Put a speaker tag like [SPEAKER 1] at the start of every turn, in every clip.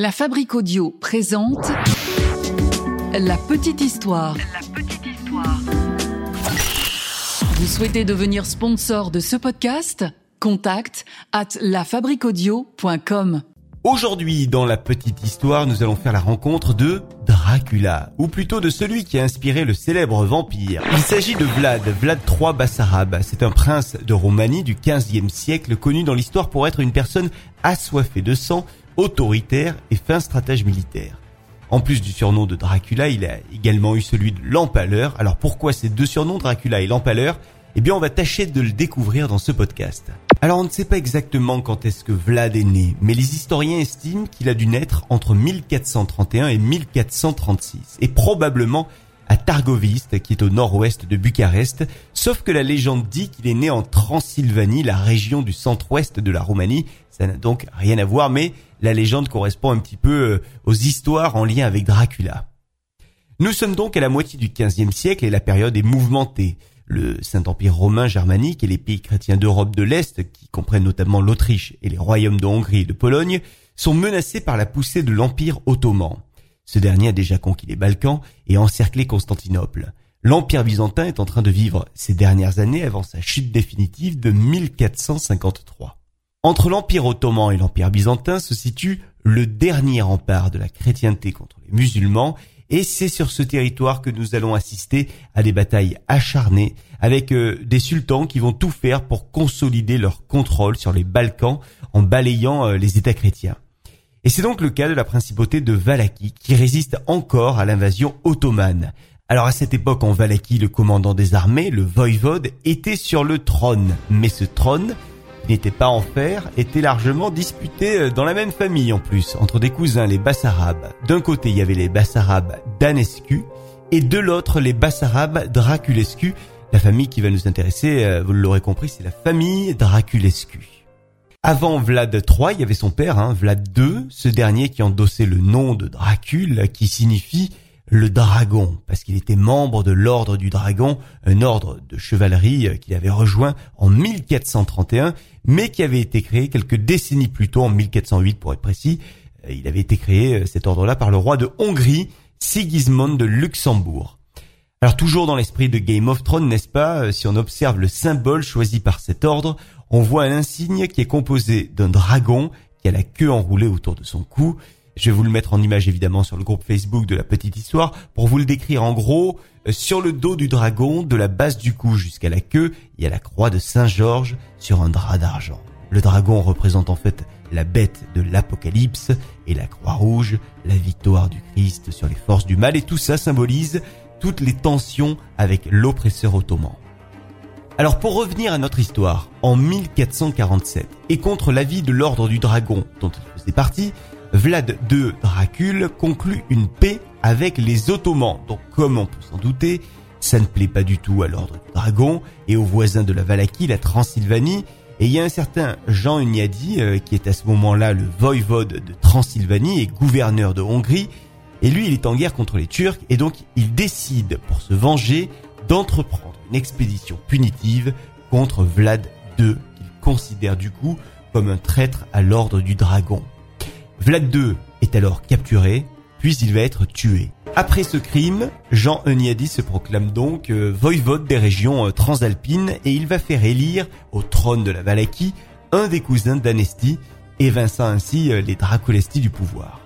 [SPEAKER 1] La Fabrique Audio présente La Petite Histoire. La Petite Histoire. Vous souhaitez devenir sponsor de ce podcast? Contact at lafabriquaudio.com.
[SPEAKER 2] Aujourd'hui, dans la petite histoire, nous allons faire la rencontre de Dracula, ou plutôt de celui qui a inspiré le célèbre vampire. Il s'agit de Vlad, Vlad III Bassarab. C'est un prince de Roumanie du 15e siècle, connu dans l'histoire pour être une personne assoiffée de sang, autoritaire et fin stratège militaire. En plus du surnom de Dracula, il a également eu celui de l'Empaleur. Alors pourquoi ces deux surnoms, Dracula et l'Empaleur Eh bien, on va tâcher de le découvrir dans ce podcast. Alors on ne sait pas exactement quand est-ce que Vlad est né, mais les historiens estiment qu'il a dû naître entre 1431 et 1436, et probablement à Targoviste, qui est au nord-ouest de Bucarest, sauf que la légende dit qu'il est né en Transylvanie, la région du centre-ouest de la Roumanie. Ça n'a donc rien à voir, mais la légende correspond un petit peu euh, aux histoires en lien avec Dracula. Nous sommes donc à la moitié du XVe siècle et la période est mouvementée. Le Saint-Empire romain germanique et les pays chrétiens d'Europe de l'Est, qui comprennent notamment l'Autriche et les royaumes de Hongrie et de Pologne, sont menacés par la poussée de l'Empire ottoman. Ce dernier a déjà conquis les Balkans et encerclé Constantinople. L'Empire byzantin est en train de vivre ces dernières années avant sa chute définitive de 1453. Entre l'Empire ottoman et l'Empire byzantin se situe le dernier rempart de la chrétienté contre les musulmans et c'est sur ce territoire que nous allons assister à des batailles acharnées avec euh, des sultans qui vont tout faire pour consolider leur contrôle sur les Balkans en balayant euh, les États chrétiens. Et c'est donc le cas de la principauté de Valaki qui résiste encore à l'invasion ottomane. Alors à cette époque en Valaki, le commandant des armées, le voïvode, était sur le trône. Mais ce trône, n'était pas en fer, était largement disputé euh, dans la même famille en plus, entre des cousins, les Bassarabes. D'un côté, il y avait les Bassarabes d'Anescu, et de l'autre, les Bassarabes Draculescu. La famille qui va nous intéresser, euh, vous l'aurez compris, c'est la famille Draculescu. Avant Vlad III, il y avait son père, hein, Vlad II, ce dernier qui endossait le nom de Dracule, qui signifie le dragon, parce qu'il était membre de l'ordre du dragon, un ordre de chevalerie euh, qu'il avait rejoint en 1431, mais qui avait été créé quelques décennies plus tôt, en 1408 pour être précis. Euh, il avait été créé, euh, cet ordre-là, par le roi de Hongrie, Sigismund de Luxembourg. Alors toujours dans l'esprit de Game of Thrones, n'est-ce pas, si on observe le symbole choisi par cet ordre, on voit un insigne qui est composé d'un dragon qui a la queue enroulée autour de son cou. Je vais vous le mettre en image évidemment sur le groupe Facebook de la petite histoire pour vous le décrire en gros. Euh, sur le dos du dragon, de la base du cou jusqu'à la queue, il y a la croix de Saint Georges sur un drap d'argent. Le dragon représente en fait la bête de l'Apocalypse et la croix rouge, la victoire du Christ sur les forces du mal et tout ça symbolise toutes les tensions avec l'oppresseur ottoman. Alors pour revenir à notre histoire, en 1447, et contre l'avis de l'ordre du dragon dont il faisait partie, Vlad II Dracule conclut une paix avec les Ottomans. Donc comme on peut s'en douter, ça ne plaît pas du tout à l'ordre du dragon et aux voisins de la Valaquie, la Transylvanie. Et il y a un certain Jean Hunyadi, euh, qui est à ce moment-là le voïvode de Transylvanie et gouverneur de Hongrie. Et lui, il est en guerre contre les Turcs et donc il décide, pour se venger, d'entreprendre une expédition punitive contre Vlad II, qu'il considère du coup comme un traître à l'ordre du dragon. Vlad II est alors capturé, puis il va être tué. Après ce crime, Jean Euniadi se proclame donc euh, voïvode des régions euh, transalpines et il va faire élire au trône de la Valaquie un des cousins d'Anesti, évinçant ainsi euh, les Draculesti du pouvoir.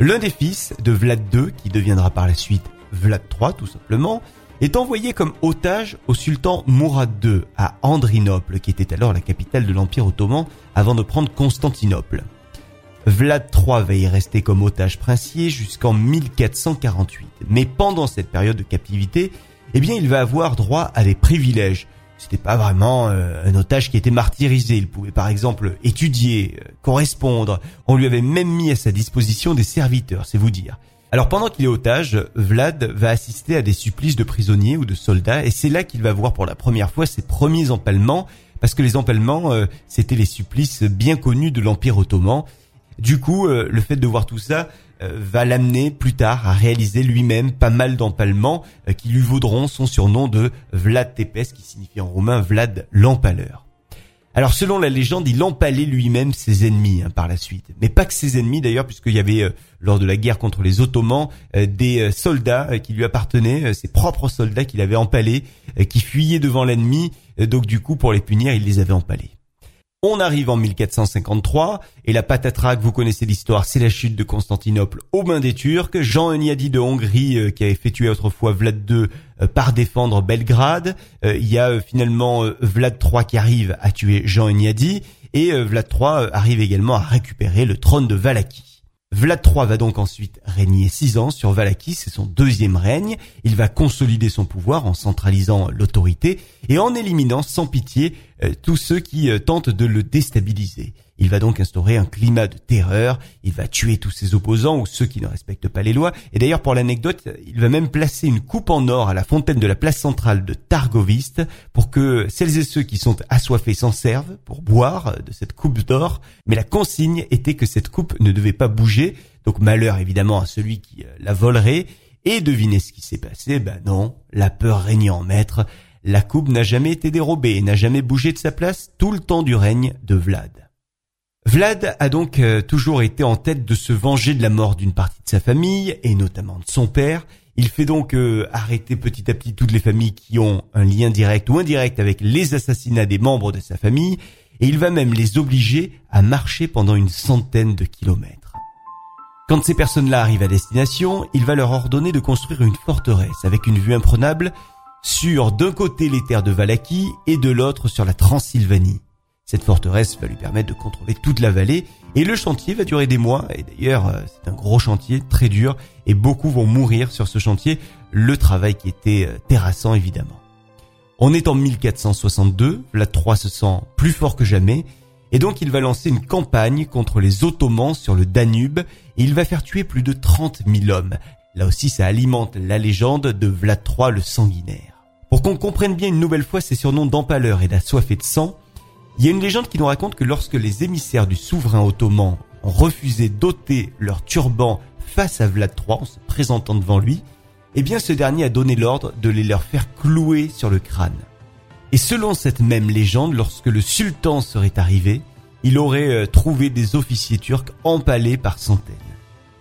[SPEAKER 2] L'un des fils de Vlad II, qui deviendra par la suite Vlad III tout simplement, est envoyé comme otage au sultan Mourad II à Andrinople, qui était alors la capitale de l'Empire ottoman avant de prendre Constantinople. Vlad III va y rester comme otage princier jusqu'en 1448. Mais pendant cette période de captivité, eh bien, il va avoir droit à des privilèges. C'était pas vraiment euh, un otage qui était martyrisé. Il pouvait par exemple étudier, euh, correspondre. On lui avait même mis à sa disposition des serviteurs, c'est vous dire. Alors pendant qu'il est otage, Vlad va assister à des supplices de prisonniers ou de soldats et c'est là qu'il va voir pour la première fois ses premiers empalements parce que les empalements euh, c'était les supplices bien connus de l'Empire ottoman. Du coup, euh, le fait de voir tout ça euh, va l'amener plus tard à réaliser lui-même pas mal d'empalements qui lui vaudront son surnom de Vlad Tepes qui signifie en roumain Vlad l'empaleur. Alors selon la légende, il empalait lui-même ses ennemis hein, par la suite. Mais pas que ses ennemis d'ailleurs, puisqu'il y avait, euh, lors de la guerre contre les Ottomans, euh, des euh, soldats qui lui appartenaient, ses propres soldats qu'il avait empalés, qui fuyaient devant l'ennemi. donc du coup, pour les punir, il les avait empalés. On arrive en 1453 et la patatrac, vous connaissez l'histoire, c'est la chute de Constantinople aux mains des Turcs. Jean Euniadi de Hongrie euh, qui avait fait tuer autrefois Vlad II euh, par défendre Belgrade. Euh, il y a finalement Vlad III qui arrive à tuer Jean Euniadi et Vlad III arrive également à récupérer le trône de Valaquie. Vlad III va donc ensuite régner six ans sur Valaki, c'est son deuxième règne. Il va consolider son pouvoir en centralisant l'autorité et en éliminant sans pitié euh, tous ceux qui euh, tentent de le déstabiliser. Il va donc instaurer un climat de terreur, il va tuer tous ses opposants ou ceux qui ne respectent pas les lois, et d'ailleurs pour l'anecdote, il va même placer une coupe en or à la fontaine de la place centrale de Targoviste pour que celles et ceux qui sont assoiffés s'en servent pour boire de cette coupe d'or, mais la consigne était que cette coupe ne devait pas bouger, donc malheur évidemment à celui qui euh, la volerait, et devinez ce qui s'est passé, ben non, la peur régnait en maître, la coupe n'a jamais été dérobée et n'a jamais bougé de sa place tout le temps du règne de Vlad. Vlad a donc euh, toujours été en tête de se venger de la mort d'une partie de sa famille, et notamment de son père. Il fait donc euh, arrêter petit à petit toutes les familles qui ont un lien direct ou indirect avec les assassinats des membres de sa famille, et il va même les obliger à marcher pendant une centaine de kilomètres. Quand ces personnes-là arrivent à destination, il va leur ordonner de construire une forteresse avec une vue imprenable sur d'un côté les terres de Valaquie et de l'autre sur la Transylvanie. Cette forteresse va lui permettre de contrôler toute la vallée et le chantier va durer des mois et d'ailleurs euh, c'est un gros chantier très dur et beaucoup vont mourir sur ce chantier, le travail qui était euh, terrassant évidemment. On est en 1462, Vlad III se sent plus fort que jamais et donc il va lancer une campagne contre les Ottomans sur le Danube et il va faire tuer plus de 30 000 hommes. Là aussi ça alimente la légende de Vlad III le sanguinaire. Pour qu'on comprenne bien une nouvelle fois ses surnoms d'empaleur et d'assoiffé de sang, il y a une légende qui nous raconte que lorsque les émissaires du souverain ottoman ont refusé d'ôter leur turban face à Vlad III en se présentant devant lui, eh bien ce dernier a donné l'ordre de les leur faire clouer sur le crâne. Et selon cette même légende, lorsque le sultan serait arrivé, il aurait euh, trouvé des officiers turcs empalés par centaines.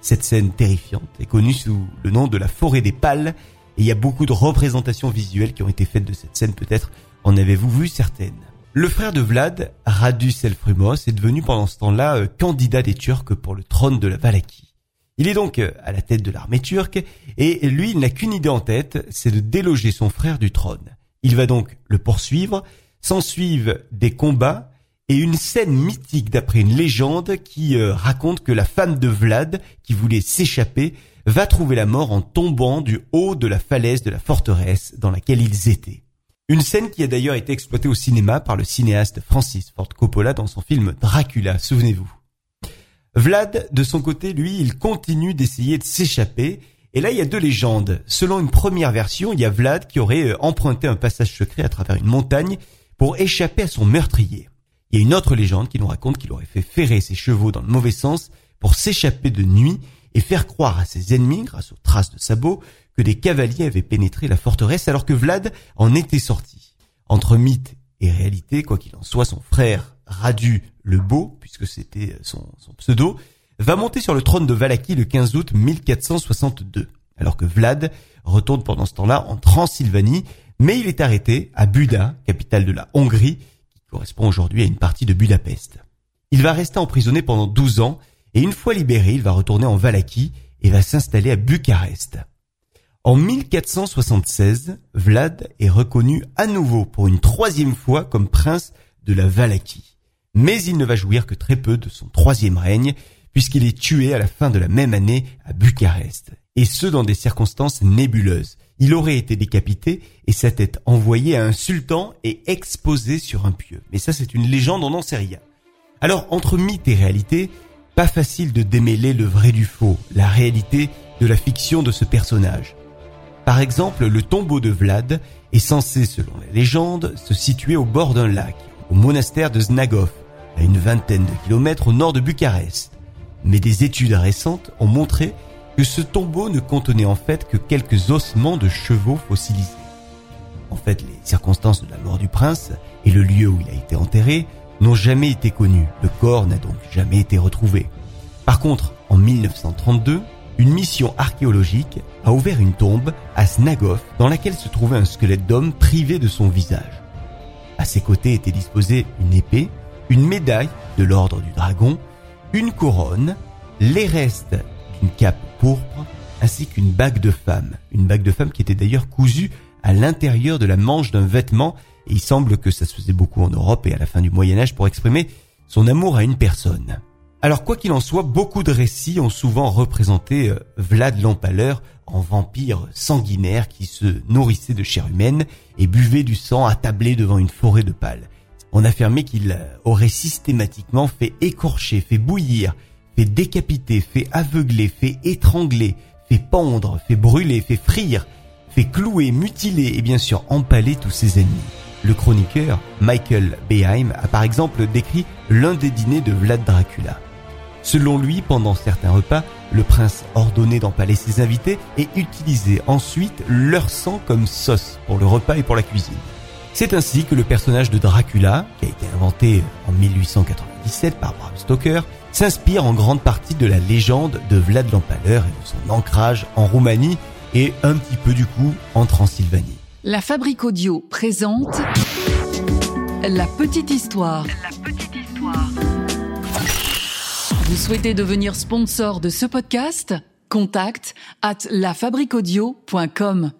[SPEAKER 2] Cette scène terrifiante est connue sous le nom de la forêt des pales, et il y a beaucoup de représentations visuelles qui ont été faites de cette scène peut-être en avez-vous vu certaines. Le frère de Vlad, Radu Selfrumos, est devenu pendant ce temps-là euh, candidat des Turcs pour le trône de la Valaquie. Il est donc euh, à la tête de l'armée turque et lui, il n'a qu'une idée en tête, c'est de déloger son frère du trône. Il va donc le poursuivre, s'ensuivent des combats et une scène mythique d'après une légende qui euh, raconte que la femme de Vlad, qui voulait s'échapper, va trouver la mort en tombant du haut de la falaise de la forteresse dans laquelle ils étaient. Une scène qui a d'ailleurs été exploitée au cinéma par le cinéaste Francis Ford Coppola dans son film Dracula, souvenez-vous. Vlad, de son côté, lui, il continue d'essayer de s'échapper. Et là, il y a deux légendes. Selon une première version, il y a Vlad qui aurait euh, emprunté un passage secret à travers une montagne pour échapper à son meurtrier. Il y a une autre légende qui nous raconte qu'il aurait fait ferrer ses chevaux dans le mauvais sens pour s'échapper de nuit et faire croire à ses ennemis, grâce aux traces de sabots, que des cavaliers avaient pénétré la forteresse alors que Vlad en était sorti. Entre mythe et réalité, quoi qu'il en soit, son frère Radu le Beau, puisque c'était son, pseudo, va monter sur le trône de Valaquie le 15 août 1462, alors que Vlad retourne pendant ce temps-là en Transylvanie, mais il est arrêté à Buda, capitale de la Hongrie, qui correspond aujourd'hui à une partie de Budapest. Il va rester emprisonné pendant 12 ans, et une fois libéré, il va retourner en Valaquie et va s'installer à Bucarest. En 1476, Vlad est reconnu à nouveau pour une troisième fois comme prince de la Valaquie. Mais il ne va jouir que très peu de son troisième règne, puisqu'il est tué à la fin de la même année à Bucarest, et ce dans des circonstances nébuleuses. Il aurait été décapité et sa tête envoyée à un sultan et exposée sur un pieu. Mais ça c'est une légende, on n'en sait rien. Alors entre mythe et réalité, pas facile de démêler le vrai du faux, la réalité de la fiction de ce personnage. Par exemple, le tombeau de Vlad est censé, selon la légende, se situer au bord d'un lac, au monastère de Znagov, à une vingtaine de kilomètres au nord de Bucarest. Mais des études récentes ont montré que ce tombeau ne contenait en fait que quelques ossements de chevaux fossilisés. En fait, les circonstances de la mort du prince et le lieu où il a été enterré n'ont jamais été connus. Le corps n'a donc jamais été retrouvé. Par contre, en 1932, une mission archéologique a ouvert une tombe à Snagov dans laquelle se trouvait un squelette d'homme privé de son visage. À ses côtés était disposée une épée, une médaille de l'ordre du dragon, une couronne, les restes d'une cape pourpre, ainsi qu'une bague de femme. Une bague de femme qui était d'ailleurs cousue à l'intérieur de la manche d'un vêtement, et il semble que ça se faisait beaucoup en Europe et à la fin du Moyen Âge pour exprimer son amour à une personne. Alors quoi qu'il en soit, beaucoup de récits ont souvent représenté euh, Vlad l'Empaleur en vampire sanguinaire qui se nourrissait de chair humaine et buvait du sang attablé devant une forêt de pales. On affirmait qu'il euh, aurait systématiquement fait écorcher, fait bouillir, fait décapiter, fait aveugler, fait étrangler, fait pendre, fait brûler, fait frire, fait clouer, mutiler et bien sûr empaler tous ses ennemis. Le chroniqueur Michael Beheim a par exemple décrit l'un des dîners de Vlad Dracula. Selon lui, pendant certains repas, le prince ordonnait d'empaler ses invités et utilisait ensuite leur sang comme sauce pour le repas et pour la cuisine. C'est ainsi que le personnage de Dracula, qui a été inventé en 1897 par Bram Stoker, s'inspire en grande partie de la légende de Vlad l'Empaleur et de son ancrage en Roumanie et un petit peu du coup en Transylvanie.
[SPEAKER 1] La Fabrique Audio présente La Petite Histoire. Vous souhaitez devenir sponsor de ce podcast? Contact à lafabriquaudio.com.